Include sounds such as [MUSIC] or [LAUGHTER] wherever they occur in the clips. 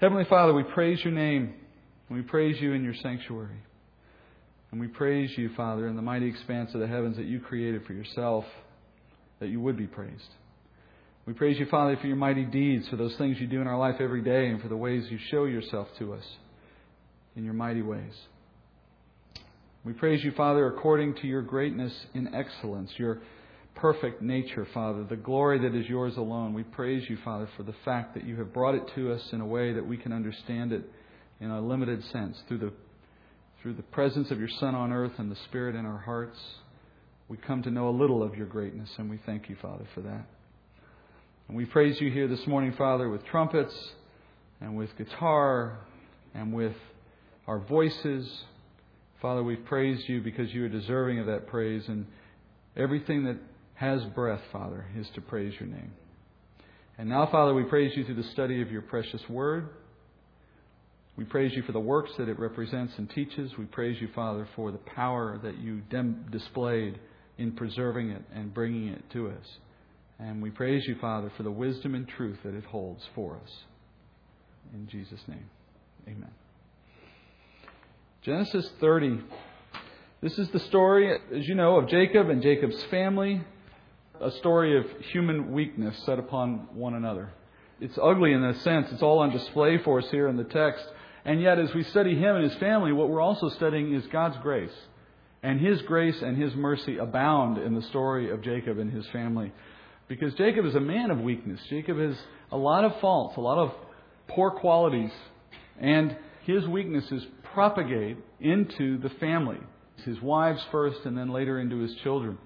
Heavenly Father, we praise your name. We praise you in your sanctuary. And we praise you, Father, in the mighty expanse of the heavens that you created for yourself, that you would be praised. We praise you, Father, for your mighty deeds, for those things you do in our life every day, and for the ways you show yourself to us in your mighty ways. We praise you, Father, according to your greatness in excellence, your perfect nature, Father, the glory that is yours alone. We praise you, Father, for the fact that you have brought it to us in a way that we can understand it in a limited sense through the through the presence of your Son on earth and the Spirit in our hearts. We come to know a little of your greatness, and we thank you, Father, for that. And we praise you here this morning, Father, with trumpets and with guitar and with our voices. Father, we praise you because you are deserving of that praise, and everything that has breath, Father, is to praise your name. And now, Father, we praise you through the study of your precious word. We praise you for the works that it represents and teaches. We praise you, Father, for the power that you dem- displayed in preserving it and bringing it to us. And we praise you, Father, for the wisdom and truth that it holds for us. In Jesus' name, amen. Genesis 30. This is the story, as you know, of Jacob and Jacob's family a story of human weakness set upon one another. It's ugly in a sense. It's all on display for us here in the text. And yet, as we study him and his family, what we're also studying is God's grace. And his grace and his mercy abound in the story of Jacob and his family. Because Jacob is a man of weakness. Jacob has a lot of faults, a lot of poor qualities. And his weaknesses propagate into the family. His wives first, and then later into his children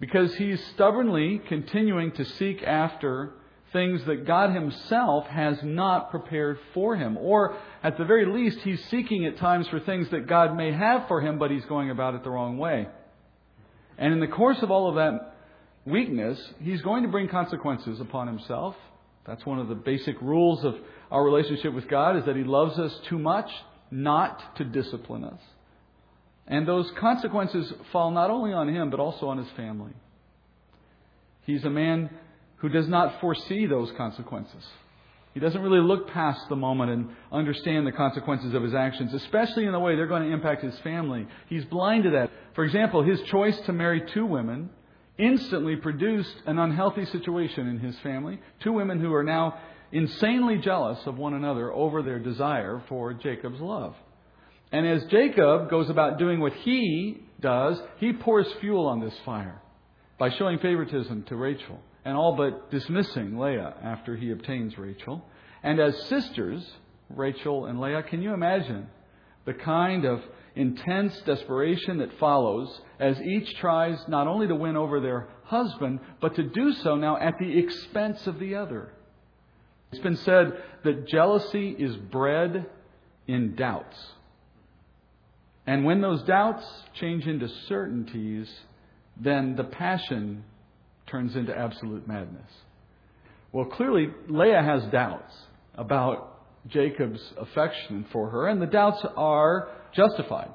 because he's stubbornly continuing to seek after things that God Himself has not prepared for him. Or, at the very least, he's seeking at times for things that God may have for him, but he's going about it the wrong way. And in the course of all of that weakness, he's going to bring consequences upon himself. That's one of the basic rules of our relationship with God is that He loves us too much not to discipline us. And those consequences fall not only on him, but also on his family. He's a man who does not foresee those consequences. He doesn't really look past the moment and understand the consequences of his actions, especially in the way they're going to impact his family. He's blind to that. For example, his choice to marry two women instantly produced an unhealthy situation in his family. Two women who are now insanely jealous of one another over their desire for Jacob's love. And as Jacob goes about doing what he does, he pours fuel on this fire by showing favoritism to Rachel and all but dismissing Leah after he obtains Rachel. And as sisters, Rachel and Leah, can you imagine the kind of intense desperation that follows as each tries not only to win over their husband, but to do so now at the expense of the other? It's been said that jealousy is bred in doubts. And when those doubts change into certainties, then the passion turns into absolute madness. Well, clearly, Leah has doubts about Jacob's affection for her, and the doubts are justified.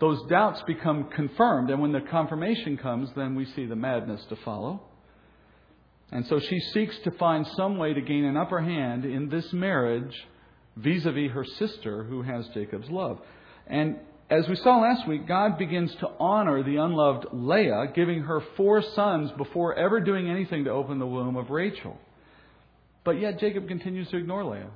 Those doubts become confirmed, and when the confirmation comes, then we see the madness to follow. And so she seeks to find some way to gain an upper hand in this marriage vis a vis her sister who has Jacob's love. And as we saw last week, God begins to honor the unloved Leah, giving her four sons before ever doing anything to open the womb of Rachel. But yet Jacob continues to ignore Leah.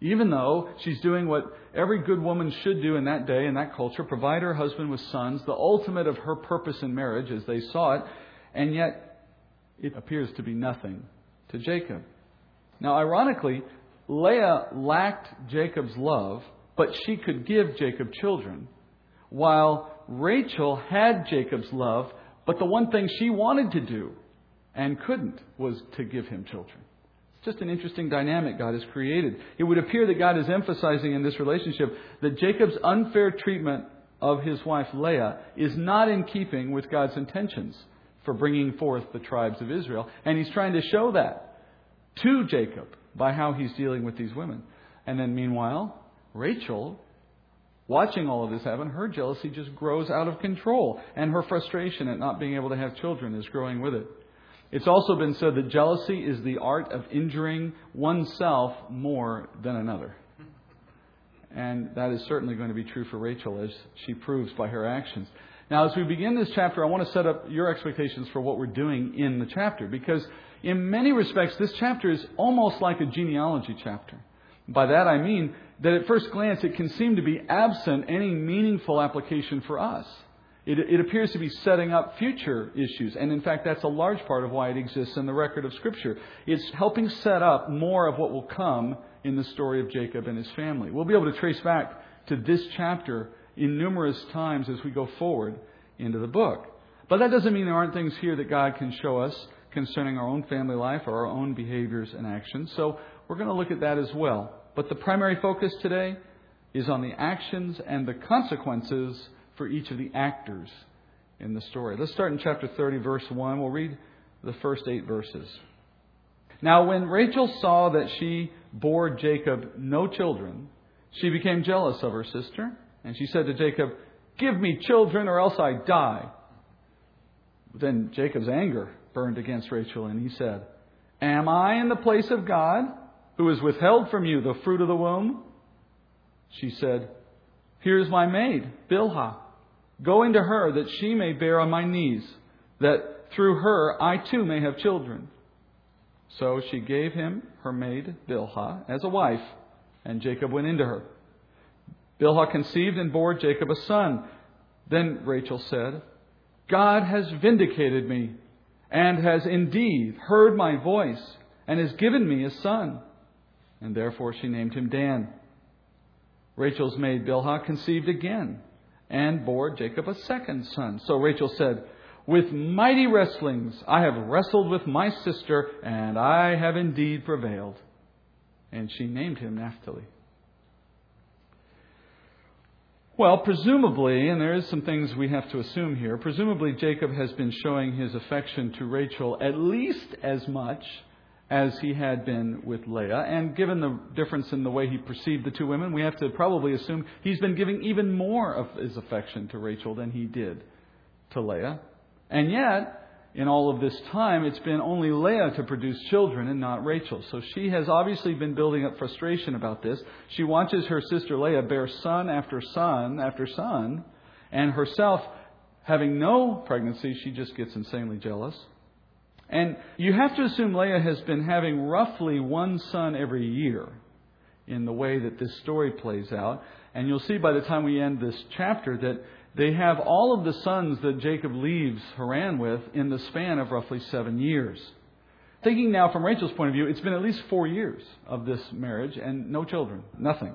Even though she's doing what every good woman should do in that day, in that culture, provide her husband with sons, the ultimate of her purpose in marriage as they saw it, and yet it appears to be nothing to Jacob. Now, ironically, Leah lacked Jacob's love but she could give Jacob children, while Rachel had Jacob's love, but the one thing she wanted to do and couldn't was to give him children. It's just an interesting dynamic God has created. It would appear that God is emphasizing in this relationship that Jacob's unfair treatment of his wife Leah is not in keeping with God's intentions for bringing forth the tribes of Israel. And he's trying to show that to Jacob by how he's dealing with these women. And then meanwhile, Rachel, watching all of this happen, her jealousy just grows out of control, and her frustration at not being able to have children is growing with it. It's also been said that jealousy is the art of injuring oneself more than another. And that is certainly going to be true for Rachel as she proves by her actions. Now, as we begin this chapter, I want to set up your expectations for what we're doing in the chapter because, in many respects, this chapter is almost like a genealogy chapter. By that I mean that at first glance it can seem to be absent any meaningful application for us. It, it, appears to be setting up future issues, and in fact, that's a large part of why it exists in the record of Scripture. It's helping set up more of what will come in the story of Jacob and his family. We'll be able to trace back to this chapter in numerous times as we go forward into the book. But that doesn't mean there aren't things here that God can show us concerning our own family life or our own behaviors and actions. So we're going to look at that as well. But the primary focus today is on the actions and the consequences for each of the actors in the story. Let's start in chapter 30, verse 1. We'll read the first eight verses. Now, when Rachel saw that she bore Jacob no children, she became jealous of her sister, and she said to Jacob, Give me children, or else I die. Then Jacob's anger burned against Rachel, and he said, Am I in the place of God, who has withheld from you the fruit of the womb? She said, Here is my maid, Bilhah. Going to her that she may bear on my knees, that through her I too may have children. So she gave him her maid Bilhah as a wife, and Jacob went into her. Bilhah conceived and bore Jacob a son. Then Rachel said, God has vindicated me, and has indeed heard my voice, and has given me a son. And therefore she named him Dan. Rachel's maid Bilhah conceived again and bore Jacob a second son. So Rachel said, With mighty wrestlings I have wrestled with my sister, and I have indeed prevailed. And she named him Naphtali. Well, presumably, and there is some things we have to assume here, presumably Jacob has been showing his affection to Rachel at least as much as he had been with Leah. And given the difference in the way he perceived the two women, we have to probably assume he's been giving even more of his affection to Rachel than he did to Leah. And yet, in all of this time, it's been only Leah to produce children and not Rachel. So she has obviously been building up frustration about this. She watches her sister Leah bear son after son after son, and herself having no pregnancy, she just gets insanely jealous. And you have to assume Leah has been having roughly one son every year in the way that this story plays out. And you'll see by the time we end this chapter that they have all of the sons that Jacob leaves Haran with in the span of roughly seven years. Thinking now from Rachel's point of view, it's been at least four years of this marriage and no children, nothing.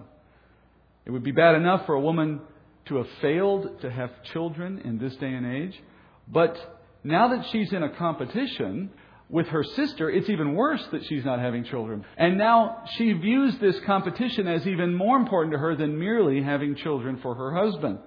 It would be bad enough for a woman to have failed to have children in this day and age, but now that she's in a competition with her sister, it's even worse that she's not having children. And now she views this competition as even more important to her than merely having children for her husband.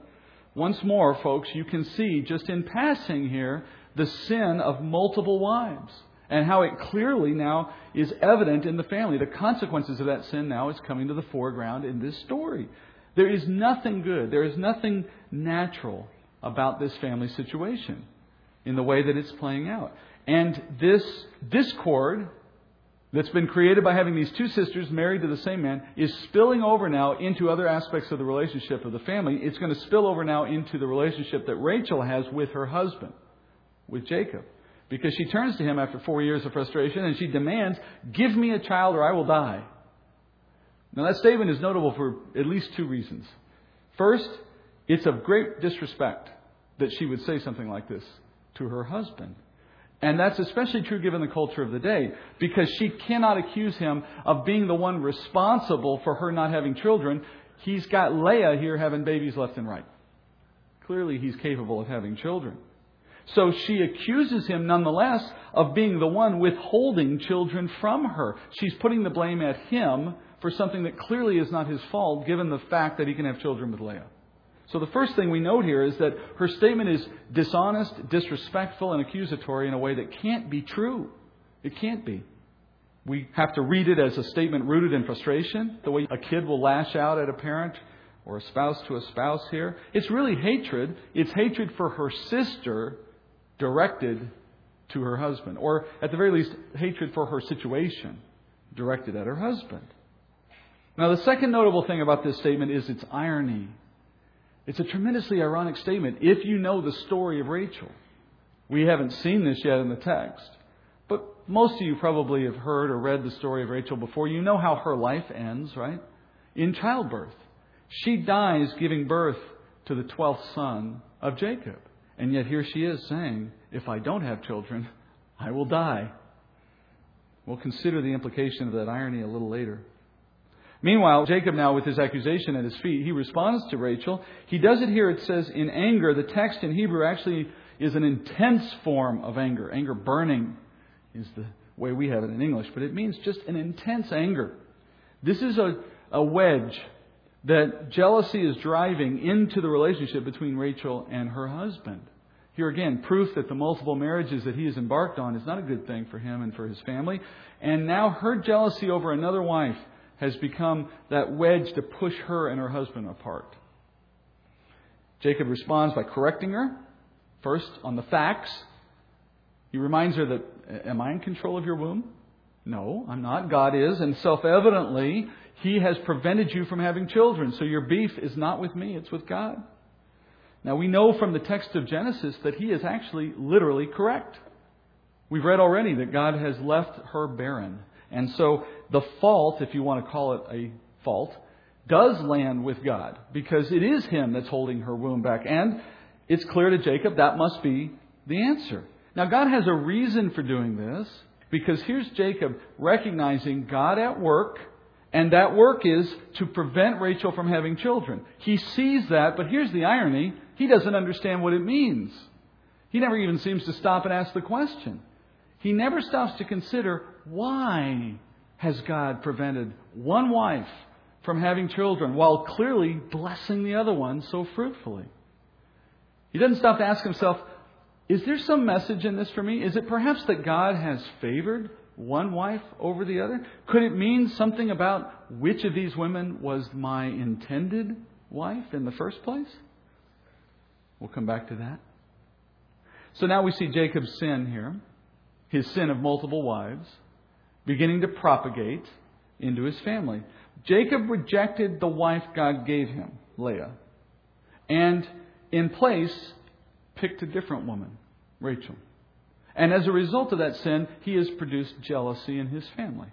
Once more, folks, you can see just in passing here the sin of multiple wives and how it clearly now is evident in the family. The consequences of that sin now is coming to the foreground in this story. There is nothing good, there is nothing natural about this family situation in the way that it's playing out. And this discord that's been created by having these two sisters married to the same man is spilling over now into other aspects of the relationship of the family. It's going to spill over now into the relationship that Rachel has with her husband, with Jacob. Because she turns to him after four years of frustration and she demands, Give me a child or I will die. Now, that statement is notable for at least two reasons. First, it's of great disrespect that she would say something like this to her husband. And that's especially true given the culture of the day, because she cannot accuse him of being the one responsible for her not having children. He's got Leah here having babies left and right. Clearly, he's capable of having children. So she accuses him nonetheless of being the one withholding children from her. She's putting the blame at him for something that clearly is not his fault, given the fact that he can have children with Leah. So the first thing we note here is that her statement is dishonest, disrespectful, and accusatory in a way that can't be true. It can't be. We have to read it as a statement rooted in frustration, the way a kid will lash out at a parent or a spouse to a spouse here. It's really hatred. It's hatred for her sister directed to her husband, or at the very least, hatred for her situation directed at her husband. Now, the second notable thing about this statement is its irony. It's a tremendously ironic statement if you know the story of Rachel. We haven't seen this yet in the text. But most of you probably have heard or read the story of Rachel before. You know how her life ends, right? In childbirth. She dies giving birth to the 12th son of Jacob. And yet here she is saying, If I don't have children, I will die. We'll consider the implication of that irony a little later. Meanwhile, Jacob now with his accusation at his feet, he responds to Rachel. He does it here, it says, in anger. The text in Hebrew actually is an intense form of anger. Anger burning is the way we have it in English, but it means just an intense anger. This is a, a wedge that jealousy is driving into the relationship between Rachel and her husband. Here again, proof that the multiple marriages that he has embarked on is not a good thing for him and for his family. And now her jealousy over another wife has become that wedge to push her and her husband apart. Jacob responds by correcting her, first on the facts. He reminds her that, Am I in control of your womb? No, I'm not. God is. And self evidently, He has prevented you from having children. So your beef is not with me, it's with God. Now we know from the text of Genesis that He is actually literally correct. We've read already that God has left her barren. And so the fault, if you want to call it a fault, does land with God because it is Him that's holding her womb back. And it's clear to Jacob that must be the answer. Now, God has a reason for doing this because here's Jacob recognizing God at work, and that work is to prevent Rachel from having children. He sees that, but here's the irony he doesn't understand what it means. He never even seems to stop and ask the question. He never stops to consider why has God prevented one wife from having children while clearly blessing the other one so fruitfully? He doesn't stop to ask himself, is there some message in this for me? Is it perhaps that God has favored one wife over the other? Could it mean something about which of these women was my intended wife in the first place? We'll come back to that. So now we see Jacob's sin here, his sin of multiple wives, beginning to propagate into his family. Jacob rejected the wife God gave him, Leah, and in place picked a different woman, Rachel. And as a result of that sin, he has produced jealousy in his family.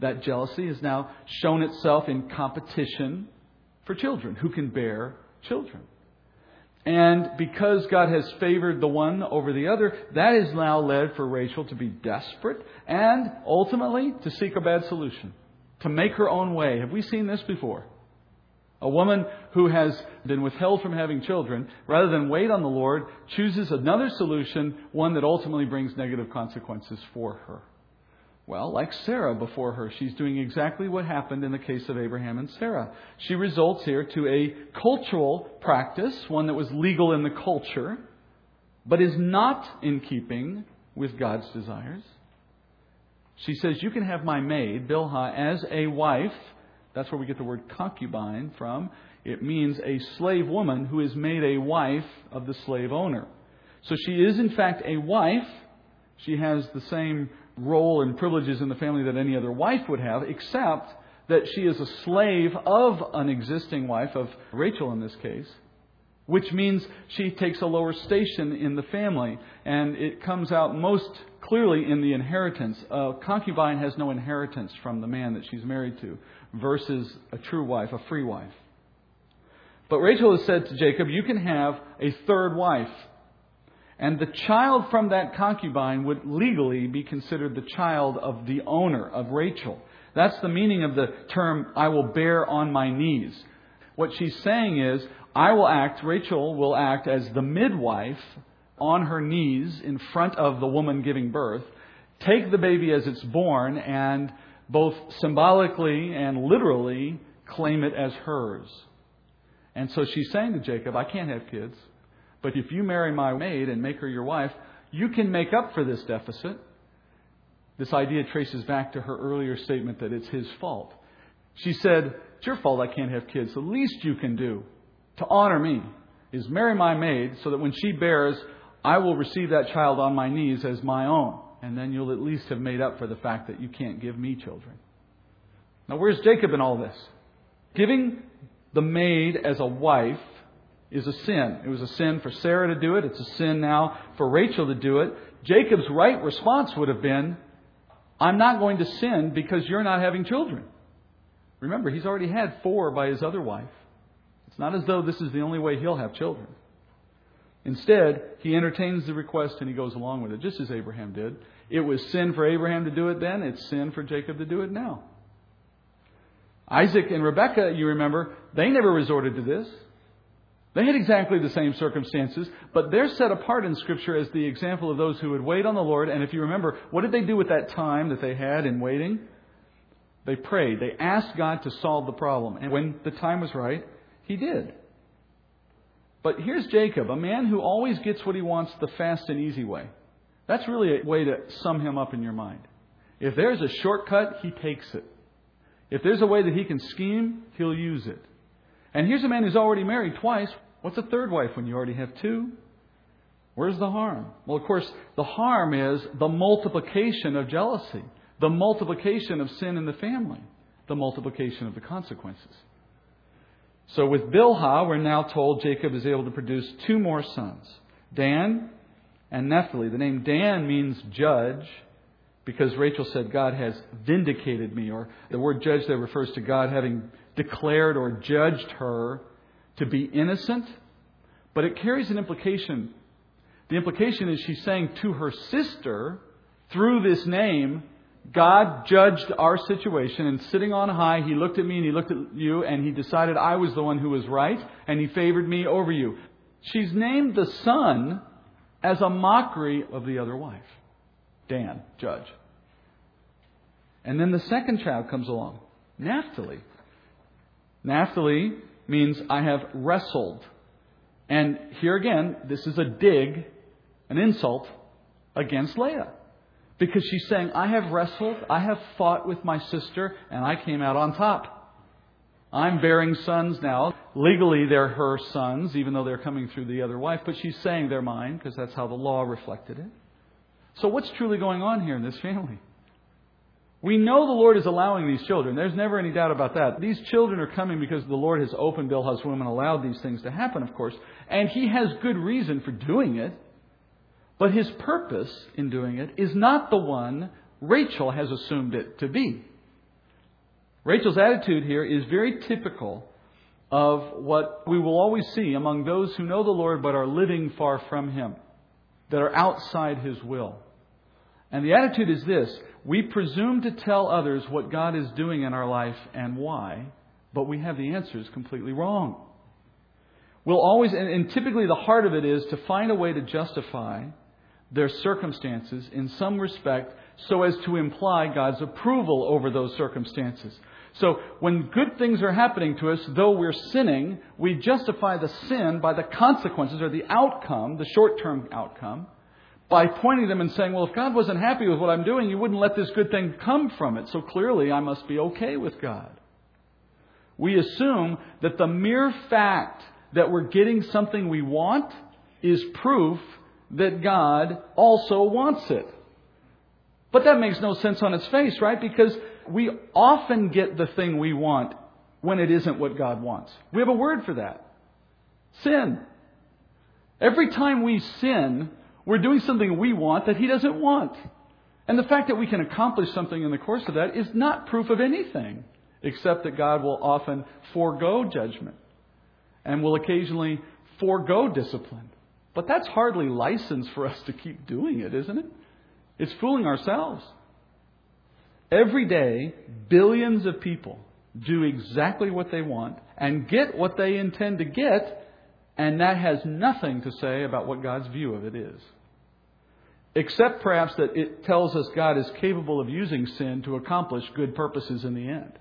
That jealousy has now shown itself in competition for children, who can bear children. And because God has favored the one over the other, that has now led for Rachel to be desperate and ultimately to seek a bad solution, to make her own way. Have we seen this before? A woman who has been withheld from having children, rather than wait on the Lord, chooses another solution, one that ultimately brings negative consequences for her. Well, like Sarah before her, she's doing exactly what happened in the case of Abraham and Sarah. She results here to a cultural practice, one that was legal in the culture, but is not in keeping with God's desires. She says, You can have my maid, Bilhah, as a wife. That's where we get the word concubine from. It means a slave woman who is made a wife of the slave owner. So she is, in fact, a wife. She has the same role and privileges in the family that any other wife would have, except that she is a slave of an existing wife, of Rachel in this case, which means she takes a lower station in the family. And it comes out most clearly in the inheritance. A concubine has no inheritance from the man that she's married to, versus a true wife, a free wife. But Rachel has said to Jacob, You can have a third wife. And the child from that concubine would legally be considered the child of the owner, of Rachel. That's the meaning of the term, I will bear on my knees. What she's saying is, I will act, Rachel will act as the midwife on her knees in front of the woman giving birth, take the baby as it's born, and both symbolically and literally claim it as hers. And so she's saying to Jacob, I can't have kids. But if you marry my maid and make her your wife, you can make up for this deficit. This idea traces back to her earlier statement that it's his fault. She said, It's your fault I can't have kids. The least you can do to honor me is marry my maid so that when she bears, I will receive that child on my knees as my own. And then you'll at least have made up for the fact that you can't give me children. Now, where's Jacob in all this? Giving the maid as a wife is a sin. It was a sin for Sarah to do it. It's a sin now for Rachel to do it. Jacob's right response would have been, I'm not going to sin because you're not having children. Remember, he's already had four by his other wife. It's not as though this is the only way he'll have children. Instead, he entertains the request and he goes along with it, just as Abraham did. It was sin for Abraham to do it then, it's sin for Jacob to do it now. Isaac and Rebekah, you remember, they never resorted to this. They had exactly the same circumstances, but they're set apart in Scripture as the example of those who would wait on the Lord. And if you remember, what did they do with that time that they had in waiting? They prayed. They asked God to solve the problem. And when the time was right, He did. But here's Jacob, a man who always gets what he wants the fast and easy way. That's really a way to sum him up in your mind. If there's a shortcut, he takes it. If there's a way that he can scheme, he'll use it. And here's a man who's already married twice. What's a third wife when you already have two? Where's the harm? Well, of course, the harm is the multiplication of jealousy, the multiplication of sin in the family, the multiplication of the consequences. So with Bilhah, we're now told Jacob is able to produce two more sons Dan and Naphtali. The name Dan means judge because Rachel said, God has vindicated me. Or the word judge there refers to God having declared or judged her to be innocent. But it carries an implication. The implication is she's saying to her sister, through this name, God judged our situation, and sitting on high, He looked at me and He looked at you, and He decided I was the one who was right, and He favored me over you. She's named the son as a mockery of the other wife. Dan, judge. And then the second child comes along, Naphtali. Naphtali means I have wrestled. And here again, this is a dig, an insult against Leah. Because she's saying, I have wrestled, I have fought with my sister, and I came out on top. I'm bearing sons now. Legally, they're her sons, even though they're coming through the other wife, but she's saying they're mine because that's how the law reflected it. So, what's truly going on here in this family? We know the Lord is allowing these children. There's never any doubt about that. These children are coming because the Lord has opened Bilhah's womb and allowed these things to happen, of course. And He has good reason for doing it. But his purpose in doing it is not the one Rachel has assumed it to be. Rachel's attitude here is very typical of what we will always see among those who know the Lord but are living far from Him, that are outside His will. And the attitude is this we presume to tell others what God is doing in our life and why, but we have the answers completely wrong. We'll always, and, typically the heart of it is to find a way to justify their circumstances in some respect so as to imply God's approval over those circumstances. So when good things are happening to us, though we're sinning, we justify the sin by the consequences or the outcome, the short term outcome, by pointing them and saying, well, if God wasn't happy with what I'm doing, He wouldn't let this good thing come from it. So clearly I must be okay with God. We assume that the mere fact that we're getting something we want is proof that God also wants it. But that makes no sense on its face, right? Because we often get the thing we want when it isn't what God wants. We have a word for that sin. Every time we sin, we're doing something we want that He doesn't want. And the fact that we can accomplish something in the course of that is not proof of anything, except that God will often forego judgment and will occasionally forego discipline. But that's hardly license for us to keep doing it, isn't it? It's fooling ourselves. Every day, billions of people do exactly what they want and get what they intend to get, and that has nothing to say about what God's view of it is. Except perhaps that it tells us God is capable of using sin to accomplish good purposes in the end.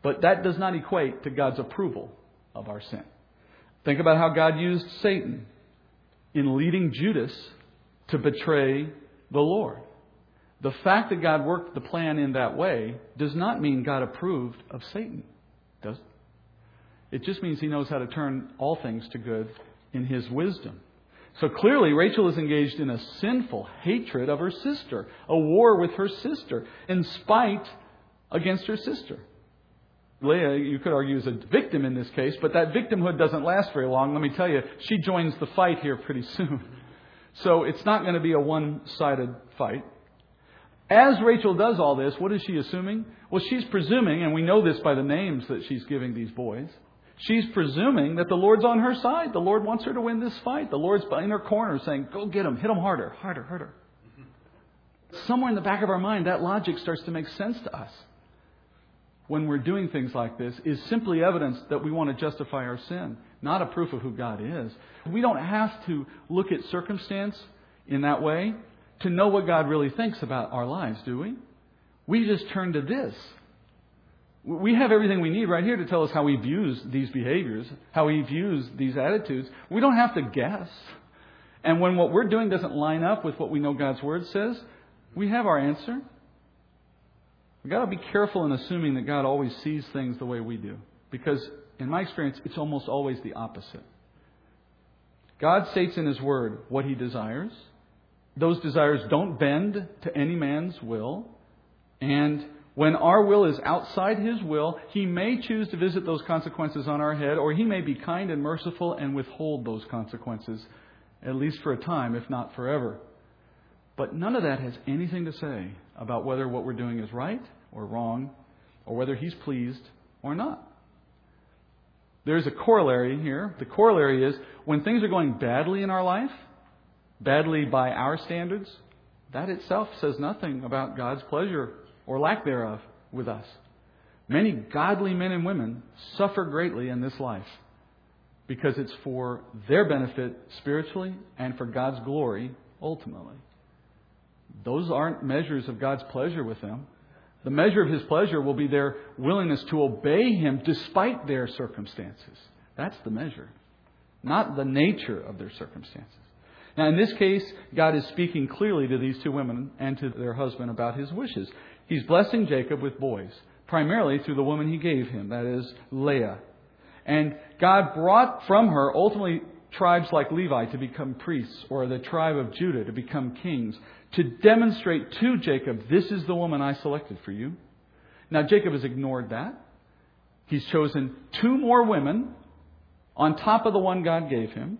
But that does not equate to God's approval of our sin. Think about how God used Satan in leading Judas to betray the Lord. The fact that God worked the plan in that way does not mean God approved of Satan, does? It just means he knows how to turn all things to good in his wisdom. So clearly, Rachel is engaged in a sinful hatred of her sister, a war with her sister, in spite against her sister. Leah, you could argue, is a victim in this case, but that victimhood doesn't last very long. Let me tell you, she joins the fight here pretty soon. So it's not going to be a one sided fight. As Rachel does all this, what is she assuming? Well, she's presuming, and we know this by the names that she's giving these boys. She's presuming that the Lord's on her side. The Lord wants her to win this fight. The Lord's in her corner saying, Go get him, hit him harder, harder, harder. Somewhere in the back of our mind, that logic starts to make sense to us when we're doing things like this is simply evidence that we want to justify our sin, not a proof of who God is. We don't have to look at circumstance in that way to know what God really thinks about our lives, do we? We just turn to this. We have everything we need right here to tell us how he views these behaviors, how he views these attitudes. We don't have to guess. And when what we're doing doesn't line up with what we know God's Word says, we have our answer. We've got to be careful in assuming that God always sees things the way we do. Because, in my experience, it's almost always the opposite. God states in His Word what He desires. Those desires don't bend to any man's will. And when our will is outside His will, He may choose to visit those consequences on our head, or He may be kind and merciful and withhold those consequences, at least for a time, if not forever. But none of that has anything to say about whether what we're doing is right or wrong, or whether He's pleased or not. There's a corollary here. The corollary is when things are going badly in our life, badly by our standards, that itself says nothing about God's pleasure or lack thereof with us. Many godly men and women suffer greatly in this life because it's for their benefit spiritually and for God's glory ultimately. Those aren't measures of God's pleasure with them. The measure of His pleasure will be their willingness to obey Him despite their circumstances. That's the measure, not the nature of their circumstances. Now, in this case, God is speaking clearly to these two women and to their husband about his wishes. He's blessing Jacob with boys, primarily through the woman he gave him, that is, Leah. And God brought from her ultimately tribes like Levi to become priests, or the tribe of Judah to become kings to demonstrate to Jacob, this is the woman I selected for you. Now, Jacob has ignored that. He's chosen two more women on top of the one God gave him.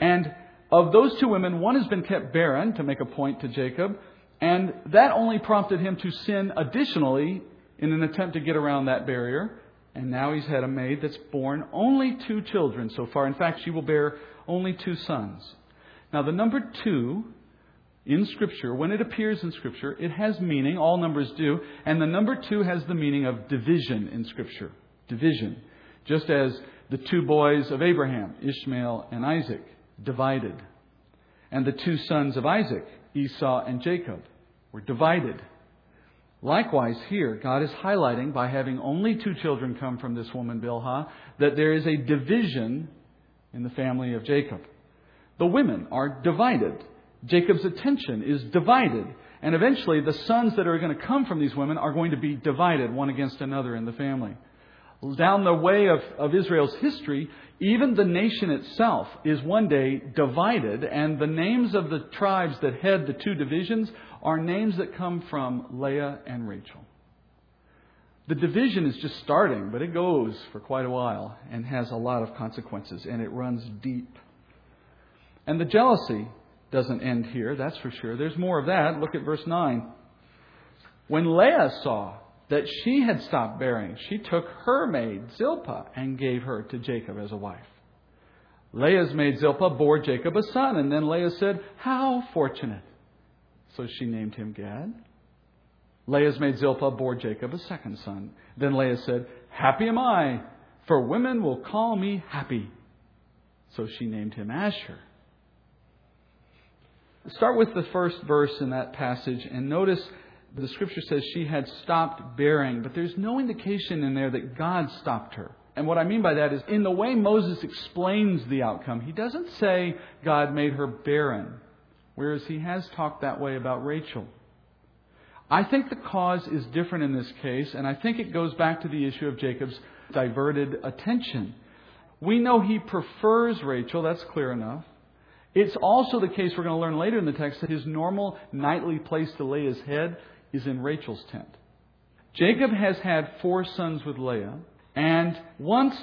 And of those two women, one has been kept barren, to make a point to Jacob, and that only prompted him to sin additionally in an attempt to get around that barrier. And now he's had a maid that's borne only two children so far. In fact, she will bear only two sons. Now, the number two in Scripture, when it appears in Scripture, it has meaning. All numbers do. And the number two has the meaning of division in Scripture. Division. Just as the two boys of Abraham, Ishmael and Isaac, divided. And the two sons of Isaac, Esau and Jacob, were divided. Likewise, here, God is highlighting by having only two children come from this woman, Bilhah, that there is a division in the family of Jacob. The women are divided. Jacob's attention is divided. And eventually, the sons that are going to come from these women are going to be divided one against another in the family. Down the way of, of Israel's history, even the nation itself is one day divided, and the names of the tribes that head the two divisions are names that come from Leah and Rachel. The division is just starting, but it goes for quite a while and has a lot of consequences, and it runs deep. And the jealousy doesn't end here, that's for sure. There's more of that. Look at verse 9. When Leah saw that she had stopped bearing, she took her maid, Zilpah, and gave her to Jacob as a wife. Leah's maid Zilpah bore Jacob a son, and then Leah said, How fortunate! So she named him Gad. Leah's maid Zilpah bore Jacob a second son. Then Leah said, Happy am I, for women will call me happy. So she named him Asher. Start with the first verse in that passage and notice the scripture says she had stopped bearing, but there's no indication in there that God stopped her. And what I mean by that is, in the way Moses explains the outcome, he doesn't say God made her barren, whereas he has talked that way about Rachel. I think the cause is different in this case, and I think it goes back to the issue of Jacob's diverted attention. We know he prefers Rachel, that's clear enough. It's also the case, we're going to learn later in the text, that his normal nightly place to lay his head is in Rachel's tent. Jacob has had four sons with Leah, and once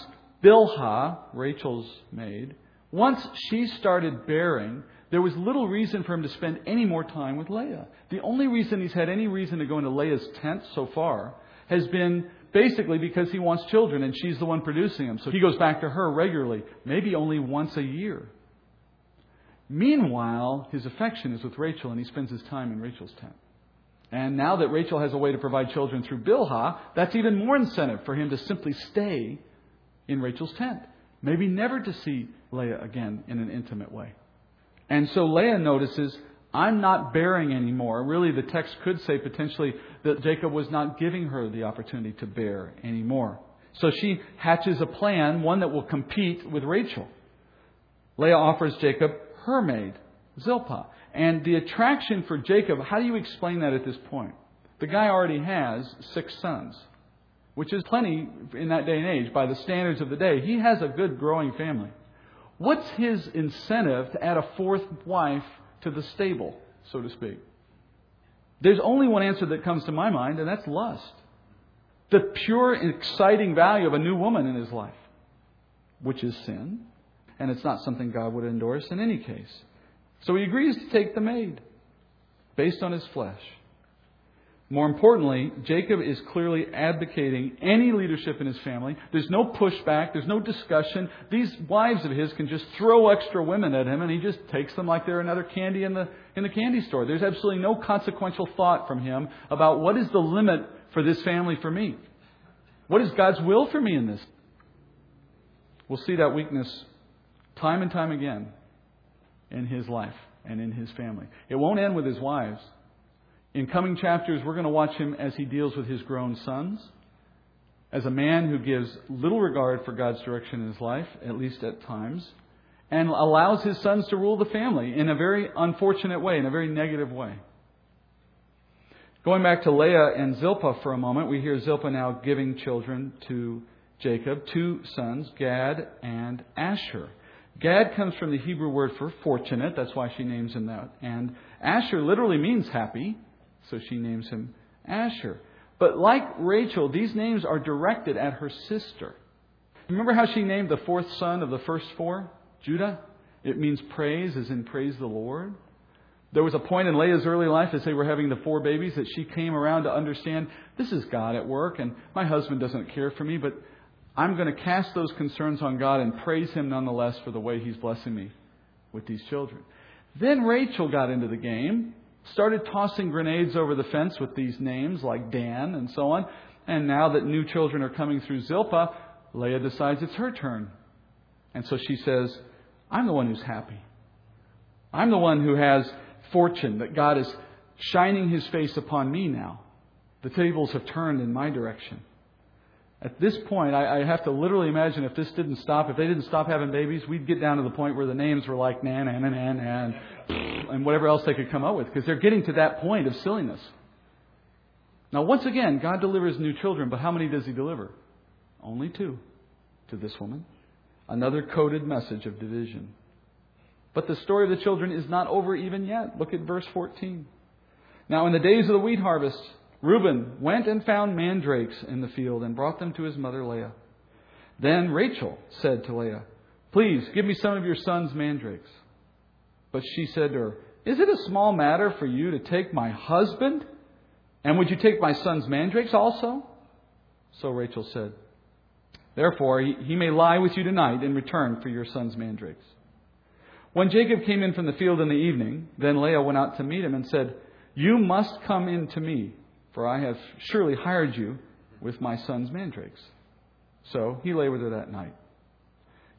Bilhah, Rachel's maid, once she started bearing, there was little reason for him to spend any more time with Leah. The only reason he's had any reason to go into Leah's tent so far has been basically because he wants children and she's the one producing them. So he goes back to her regularly, maybe only once a year. Meanwhile, his affection is with Rachel and he spends his time in Rachel's tent. And now that Rachel has a way to provide children through Bilhah, that's even more incentive for him to simply stay in Rachel's tent. Maybe never to see Leah again in an intimate way. And so Leah notices, I'm not bearing anymore. Really, the text could say potentially that Jacob was not giving her the opportunity to bear anymore. So she hatches a plan, one that will compete with Rachel. Leah offers Jacob her maid, Zilpah. And the attraction for Jacob, how do you explain that at this point? The guy already has six sons, which is plenty in that day and age by the standards of the day. He has a good growing family. What's his incentive to add a fourth wife to the stable, so to speak? There's only one answer that comes to my mind, and that's lust. The pure, exciting value of a new woman in his life, which is sin, and it's not something God would endorse in any case. So he agrees to take the maid based on his flesh. More importantly, Jacob is clearly advocating any leadership in his family. There's no pushback, there's no discussion. These wives of his can just throw extra women at him and he just takes them like they're another candy in the, in the candy store. There's absolutely no consequential thought from him about what is the limit for this family for me. What is God's will for me in this? We'll see that weakness time and time again in his life and in his family. It won't end with his wives. In coming chapters, we're going to watch him as he deals with his grown sons, as a man who gives little regard for God's direction in his life, at least at times, and allows his sons to rule the family in a very unfortunate way, in a very negative way. Going back to Leah and Zilpah for a moment, we hear Zilpah now giving children to Jacob, two sons, Gad and Asher. Gad comes from the Hebrew word for fortunate, that's why she names him that. And Asher literally means happy so she names him Asher. But like Rachel, these names are directed at her sister. Remember how she named the fourth son of the first four? Judah? It means praise, as in praise the Lord. There was a point in Leah's early life as they were having the four babies that she came around to understand this is God at work, and my husband doesn't care for me, but I'm going to cast those concerns on God and praise Him nonetheless for the way He's blessing me with these children. Then Rachel got into the game, started tossing grenades over the fence with these names like Dan and so on. And now that new children are coming through Zilpah, Leah decides it's her turn. And so she says, I'm the one who's happy. I'm the one who has fortune, that God is shining his face upon me now. The tables have turned in my direction. At this point, I, I, have to literally imagine if this didn't stop, if they didn't stop having babies, we'd get down to the point where the names were like Nan, Nan, Nan, Nan, and whatever else they could come up with, because they're getting to that point of silliness. Now, once again, God delivers new children, but how many does He deliver? Only two to this woman. Another coded message of division. But the story of the children is not over even yet. Look at verse 14. Now, in the days of the wheat harvest, Reuben went and found mandrakes in the field and brought them to his mother Leah. Then Rachel said to Leah, Please give me some of your son's mandrakes. But she said to her, Is it a small matter for you to take my husband? And would you take my son's mandrakes also? So Rachel said, Therefore, he may lie with you tonight in return for your son's mandrakes. When Jacob came in from the field in the evening, then Leah went out to meet him and said, You must come in to me for I have surely hired you with my son's mandrakes. So he lay with her that night.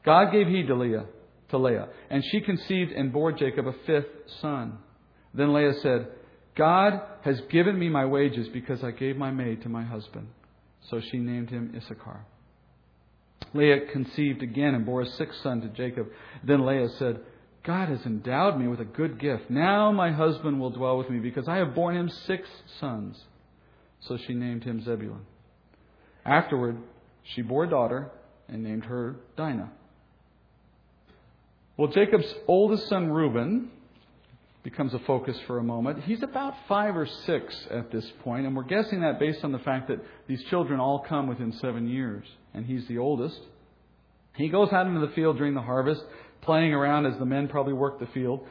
God gave heed to Leah, to Leah, and she conceived and bore Jacob a fifth son. Then Leah said, God has given me my wages because I gave my maid to my husband. So she named him Issachar. Leah conceived again and bore a sixth son to Jacob. Then Leah said, God has endowed me with a good gift. Now my husband will dwell with me because I have borne him six sons. So she named him Zebulun. Afterward, she bore a daughter and named her Dinah. Well, Jacob's oldest son, Reuben, becomes a focus for a moment. He's about five or six at this point, and we're guessing that based on the fact that these children all come within seven years, and he's the oldest. He goes out into the field during the harvest, playing around as the men probably work the field,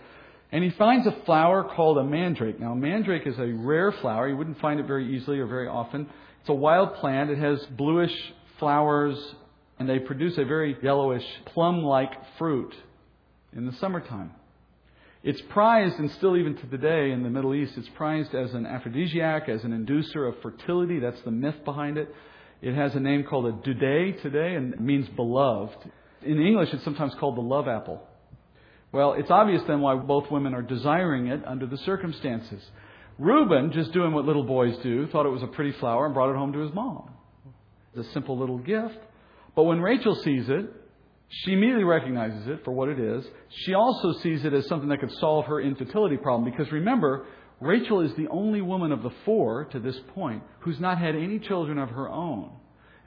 and he finds a flower called a mandrake. Now, mandrake is a rare flower. You wouldn't find it very easily or very often. It's a wild plant. It has bluish flowers, and they produce a very yellowish, plum like fruit in the summertime. It's prized, and still even to today in the Middle East, it's prized as an aphrodisiac, as an inducer of fertility. That's the myth behind it. It has a name called a dudae today, and it means beloved. In English, it's sometimes called the love apple. Well, it's obvious then why both women are desiring it under the circumstances. Reuben, just doing what little boys do, thought it was a pretty flower and brought it home to his mom. It's a simple little gift. But when Rachel sees it, she immediately recognizes it for what it is. She also sees it as something that could solve her infertility problem. Because remember, Rachel is the only woman of the four to this point who's not had any children of her own.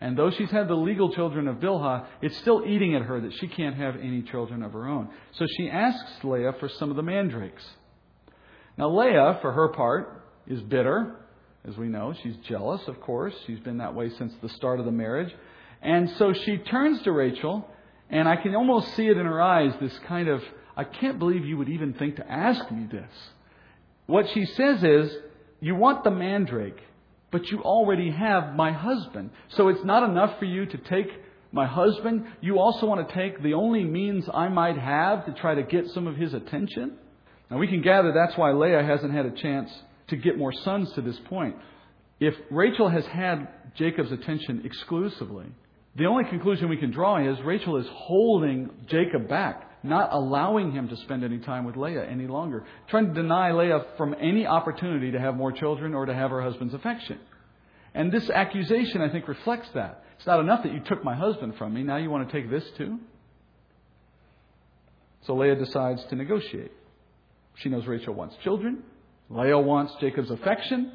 And though she's had the legal children of Bilhah, it's still eating at her that she can't have any children of her own. So she asks Leah for some of the mandrakes. Now, Leah, for her part, is bitter, as we know. She's jealous, of course. She's been that way since the start of the marriage. And so she turns to Rachel and I can almost see it in her eyes, this kind of, I can't believe you would even think to ask me this. What she says is, you want the mandrake, but you already have my husband. So it's not enough for you to take my husband. You also want to take the only means I might have to try to get some of his attention. Now we can gather that's why Leah hasn't had a chance to get more sons to this point. If Rachel has had Jacob's attention exclusively, the only conclusion we can draw is Rachel is holding Jacob back, not allowing him to spend any time with Leah any longer, trying to deny Leah from any opportunity to have more children or to have her husband's affection. And this accusation, I think, reflects that. It's not enough that you took my husband from me, now you want to take this too? So Leah decides to negotiate. She knows Rachel wants children. Leah wants Jacob's affection.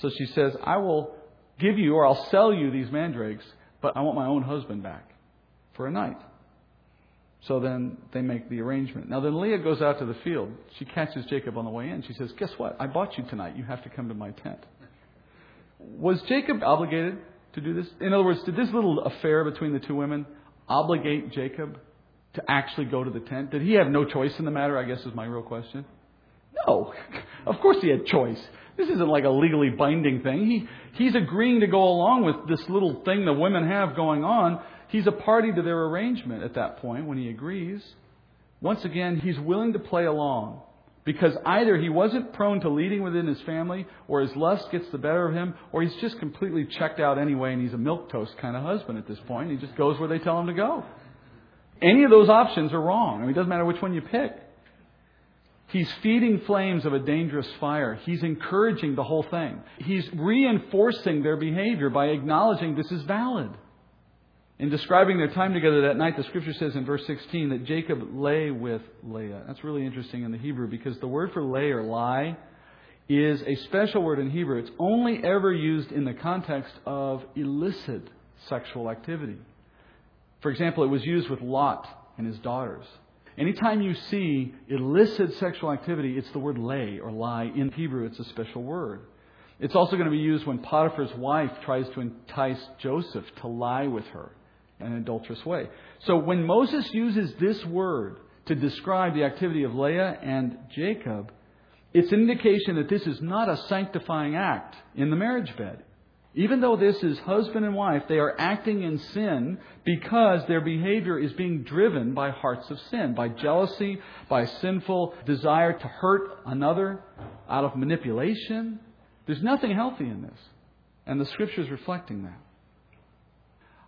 So she says, I will give you or I'll sell you these mandrakes but I want my own husband back for a night. So then they make the arrangement. Now then Leah goes out to the field. She catches Jacob on the way in. She says, Guess what? I bought you tonight. You have to come to my tent. Was Jacob obligated to do this? In other words, did this little affair between the two women obligate Jacob to actually go to the tent? Did he have no choice in the matter? I guess is my real question. No. [LAUGHS] Of course he had choice. This isn't like a legally binding thing. He, he's agreeing to go along with this little thing the women have going on. He's a party to their arrangement at that point when he agrees. Once again, he's willing to play along because either he wasn't prone to leading within his family, or his lust gets the better of him, or he's just completely checked out anyway and he's a milquetoast kind of husband at this point. He just goes where they tell him to go. Any of those options are wrong. I mean, it doesn't matter which one you pick. He's feeding flames of a dangerous fire. He's encouraging the whole thing. He's reinforcing their behavior by acknowledging this is valid. In describing their time together that night, the scripture says in verse 16 that Jacob lay with Leah. That's really interesting in the Hebrew because the word for lay or lie is a special word in Hebrew. It's only ever used in the context of illicit sexual activity. For example, it was used with Lot and his daughters. Anytime you see illicit sexual activity, it's the word lay or lie. In Hebrew, it's a special word. It's also going to be used when Potiphar's wife tries to entice Joseph to lie with her an adulterous way. So when Moses uses this word to describe the activity of Leah and Jacob, it's an indication that this is not a sanctifying act in the marriage bed. Even though this is husband and wife, they are acting in sin because their behavior is being driven by hearts of sin, by jealousy, by sinful desire to hurt another, out of manipulation. There's nothing healthy in this. And the scripture is reflecting that.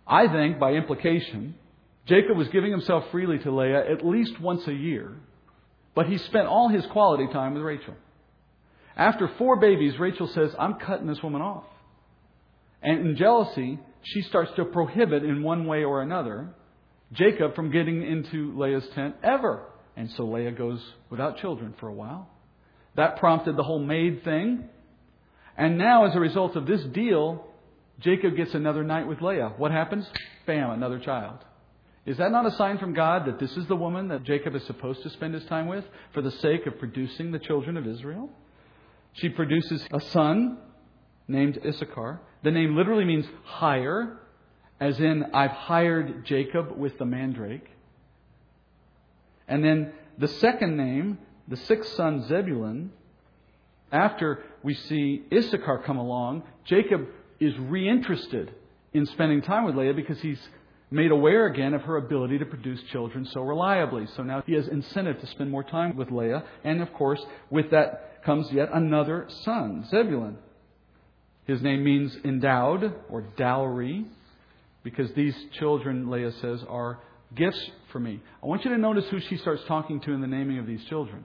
I think, by implication, Jacob was giving himself freely to Leah at least once a year, but he spent all his quality time with Rachel. After four babies, Rachel says, I'm cutting this woman off. And in jealousy, she starts to prohibit in one way or another Jacob from getting into Leah's tent ever. And so Leah goes without children for a while. That prompted the whole maid thing. And now, as a result of this deal, Jacob gets another night with Leah. What happens? Bam, another child. Is that not a sign from God that this is the woman that Jacob is supposed to spend his time with for the sake of producing the children of Israel? She produces a son named Issachar. The name literally means hire, as in, I've hired Jacob with the mandrake. And then the second name, the sixth son, Zebulun, after we see Issachar come along, Jacob is reinterested in spending time with Leah because he's made aware again of her ability to produce children so reliably. So now he has incentive to spend more time with Leah. And of course, with that comes yet another son, Zebulun. His name means endowed or dowry because these children, Leah says, are gifts for me. I want you to notice who she starts talking to in the naming of these children.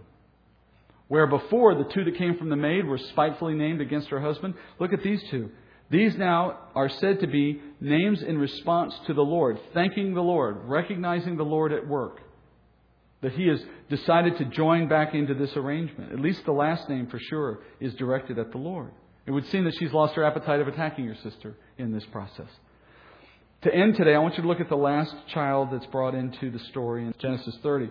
Where before the two that came from the maid were spitefully named against her husband, look at these two. These now are said to be names in response to the Lord, thanking the Lord, recognizing the Lord at work. That he has decided to join back into this arrangement. At least the last name for sure is directed at the Lord. It would seem that she's lost her appetite of attacking her sister in this process. To end today, I want you to look at the last child that's brought into the story in Genesis 30.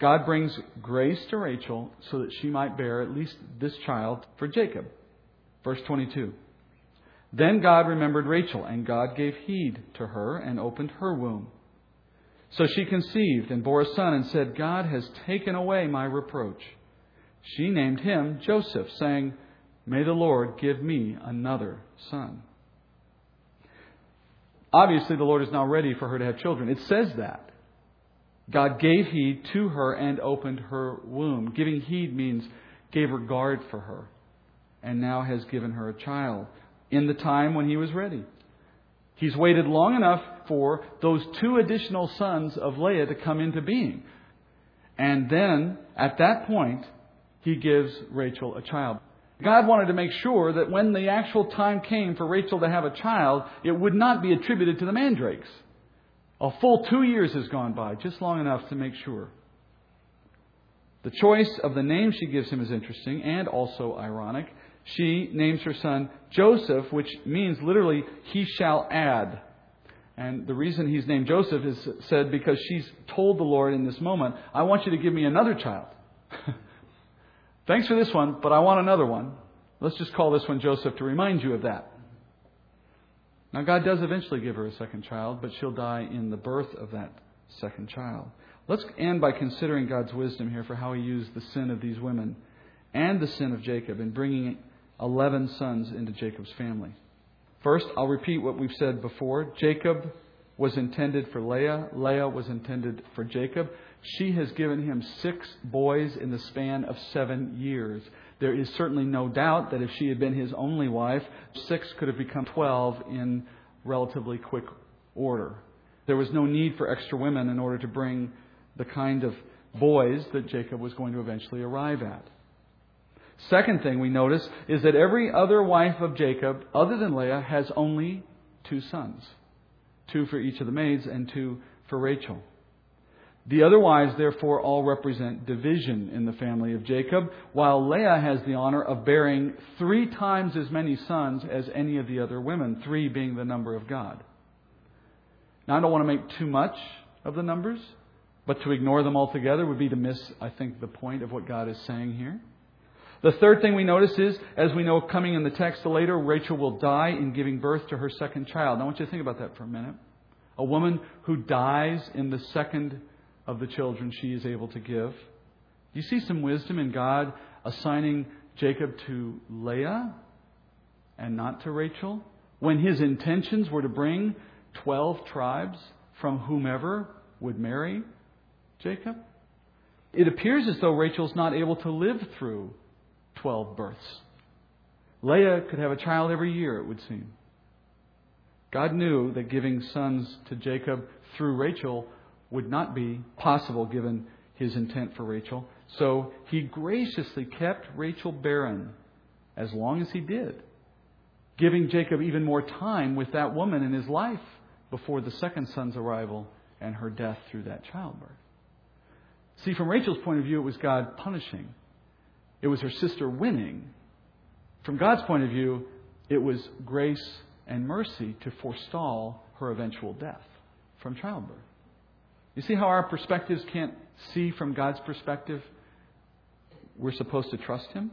God brings grace to Rachel so that she might bear at least this child for Jacob. Verse 22. Then God remembered Rachel, and God gave heed to her and opened her womb. So she conceived and bore a son and said, God has taken away my reproach. She named him Joseph, saying, May the Lord give me another son. Obviously, the Lord is now ready for her to have children. It says that. God gave heed to her and opened her womb. Giving heed means gave regard for her and now has given her a child in the time when he was ready. He's waited long enough for those two additional sons of Leah to come into being. And then, at that point, he gives Rachel a child. God wanted to make sure that when the actual time came for Rachel to have a child, it would not be attributed to the mandrakes. A full two years has gone by, just long enough to make sure. The choice of the name she gives him is interesting and also ironic she names her son Joseph, which means literally, he shall add. And the reason he's named Joseph is said because she's told the Lord in this moment, I want you to give me another child. [LAUGHS] Thanks for this one, but I want another one. Let's just call this one Joseph to remind you of that. Now, God does eventually give her a second child, but she'll die in the birth of that second child. Let's end by considering God's wisdom here for how He used the sin of these women and the sin of Jacob in bringing 11 sons into Jacob's family. First, I'll repeat what we've said before. Jacob was intended for Leah, Leah was intended for Jacob. She has given him six boys in the span of seven years. There is certainly no doubt that if she had been his only wife, six could have become 12 in relatively quick order. There was no need for extra women in order to bring the kind of boys that Jacob was going to eventually arrive at. Second thing we notice is that every other wife of Jacob, other than Leah, has only two sons two for each of the maids and two for Rachel. The other wives, therefore, all represent division in the family of Jacob, while Leah has the honor of bearing three times as many sons as any of the other women, three being the number of God. Now, I don't want to make too much of the numbers, but to ignore them altogether would be to miss, I think, the point of what God is saying here. The third thing we notice is, as we know coming in the text later, Rachel will die in giving birth to her second child. I want you to think about that for a minute. A woman who dies in the second of the children she is able to give. Do you see some wisdom in God assigning Jacob to Leah and not to Rachel? When his intentions were to bring 12 tribes from whomever would marry Jacob? It appears as though Rachel's not able to live through 12 births. Leah could have a child every year, it would seem. God knew that giving sons to Jacob through Rachel would not be possible given his intent for Rachel. So he graciously kept Rachel barren as long as he did, giving Jacob even more time with that woman in his life before the second son's arrival and her death through that childbirth. See, from Rachel's point of view, it was God punishing it was her sister winning. From God's point of view, it was grace and mercy to forestall her eventual death from childbirth. You see how our perspectives can't see from God's perspective? We're supposed to trust Him.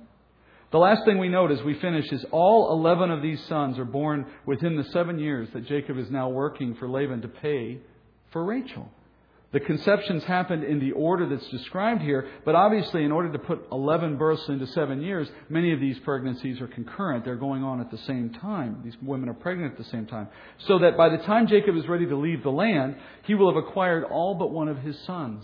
The last thing we note as we finish is all 11 of these sons are born within the seven years that Jacob is now working for Laban to pay for Rachel. The conceptions happened in the order that's described here, but obviously, in order to put 11 births into seven years, many of these pregnancies are concurrent. They're going on at the same time. These women are pregnant at the same time. So that by the time Jacob is ready to leave the land, he will have acquired all but one of his sons,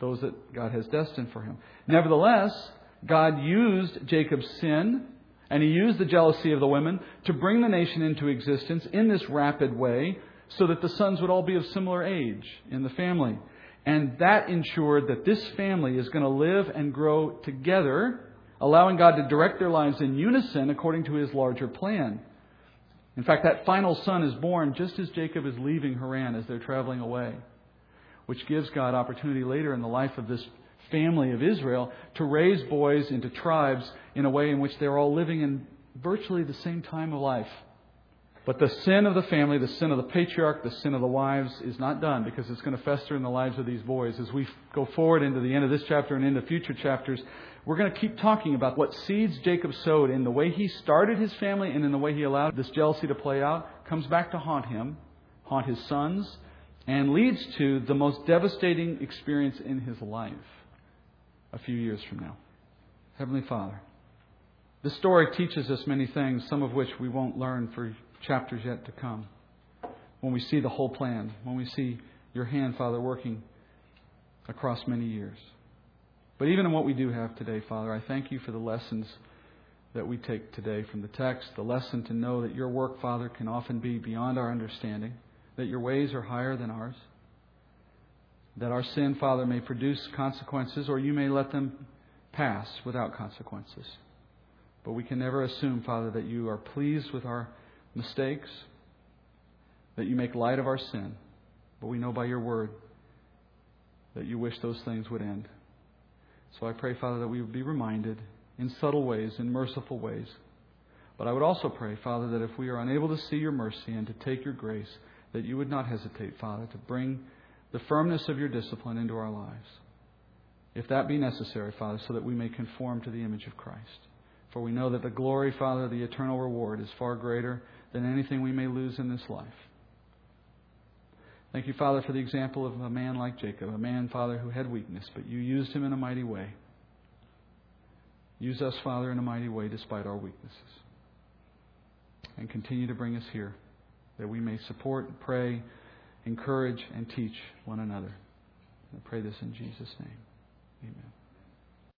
those that God has destined for him. Nevertheless, God used Jacob's sin and he used the jealousy of the women to bring the nation into existence in this rapid way so that the sons would all be of similar age in the family. And that ensured that this family is going to live and grow together, allowing God to direct their lives in unison according to his larger plan. In fact, that final son is born just as Jacob is leaving Haran as they're traveling away, which gives God opportunity later in the life of this family of Israel to raise boys into tribes in a way in which they're all living in virtually the same time of life. But the sin of the family, the sin of the patriarch, the sin of the wives is not done because it's going to fester in the lives of these boys. As we go forward into the end of this chapter and into future chapters, we're going to keep talking about what seeds Jacob sowed in the way he started his family and in the way he allowed this jealousy to play out, comes back to haunt him, haunt his sons, and leads to the most devastating experience in his life a few years from now. Heavenly Father, this story teaches us many things, some of which we won't learn for chapters yet to come. When we see the whole plan, when we see your hand, Father, working across many years. But even in what we do have today, Father, I thank you for the lessons that we take today from the text, the lesson to know that your work, Father, can often be beyond our understanding, that your ways are higher than ours, that our sin, Father, may produce consequences, or you may let them pass without consequences. But we can never assume, Father, that you are pleased with our mistakes, that you make light of our sin. But we know by your word that you wish those things would end. So I pray, Father, that we would be reminded in subtle ways, in merciful ways. But I would also pray, Father, that if we are unable to see your mercy and to take your grace, that you would not hesitate, Father, to bring the firmness of your discipline into our lives. If that be necessary, Father, so that we may conform to the image of Christ. For we know that the glory, Father, the eternal reward is far greater than anything we may lose in this life. Thank you, Father, for the example of a man like Jacob, a man, Father, who had weakness, but you used him in a mighty way. Use us, Father, in a mighty way despite our weaknesses. And continue to bring us here that we may support, pray, encourage, and teach one another. I pray this in Jesus' name. Amen.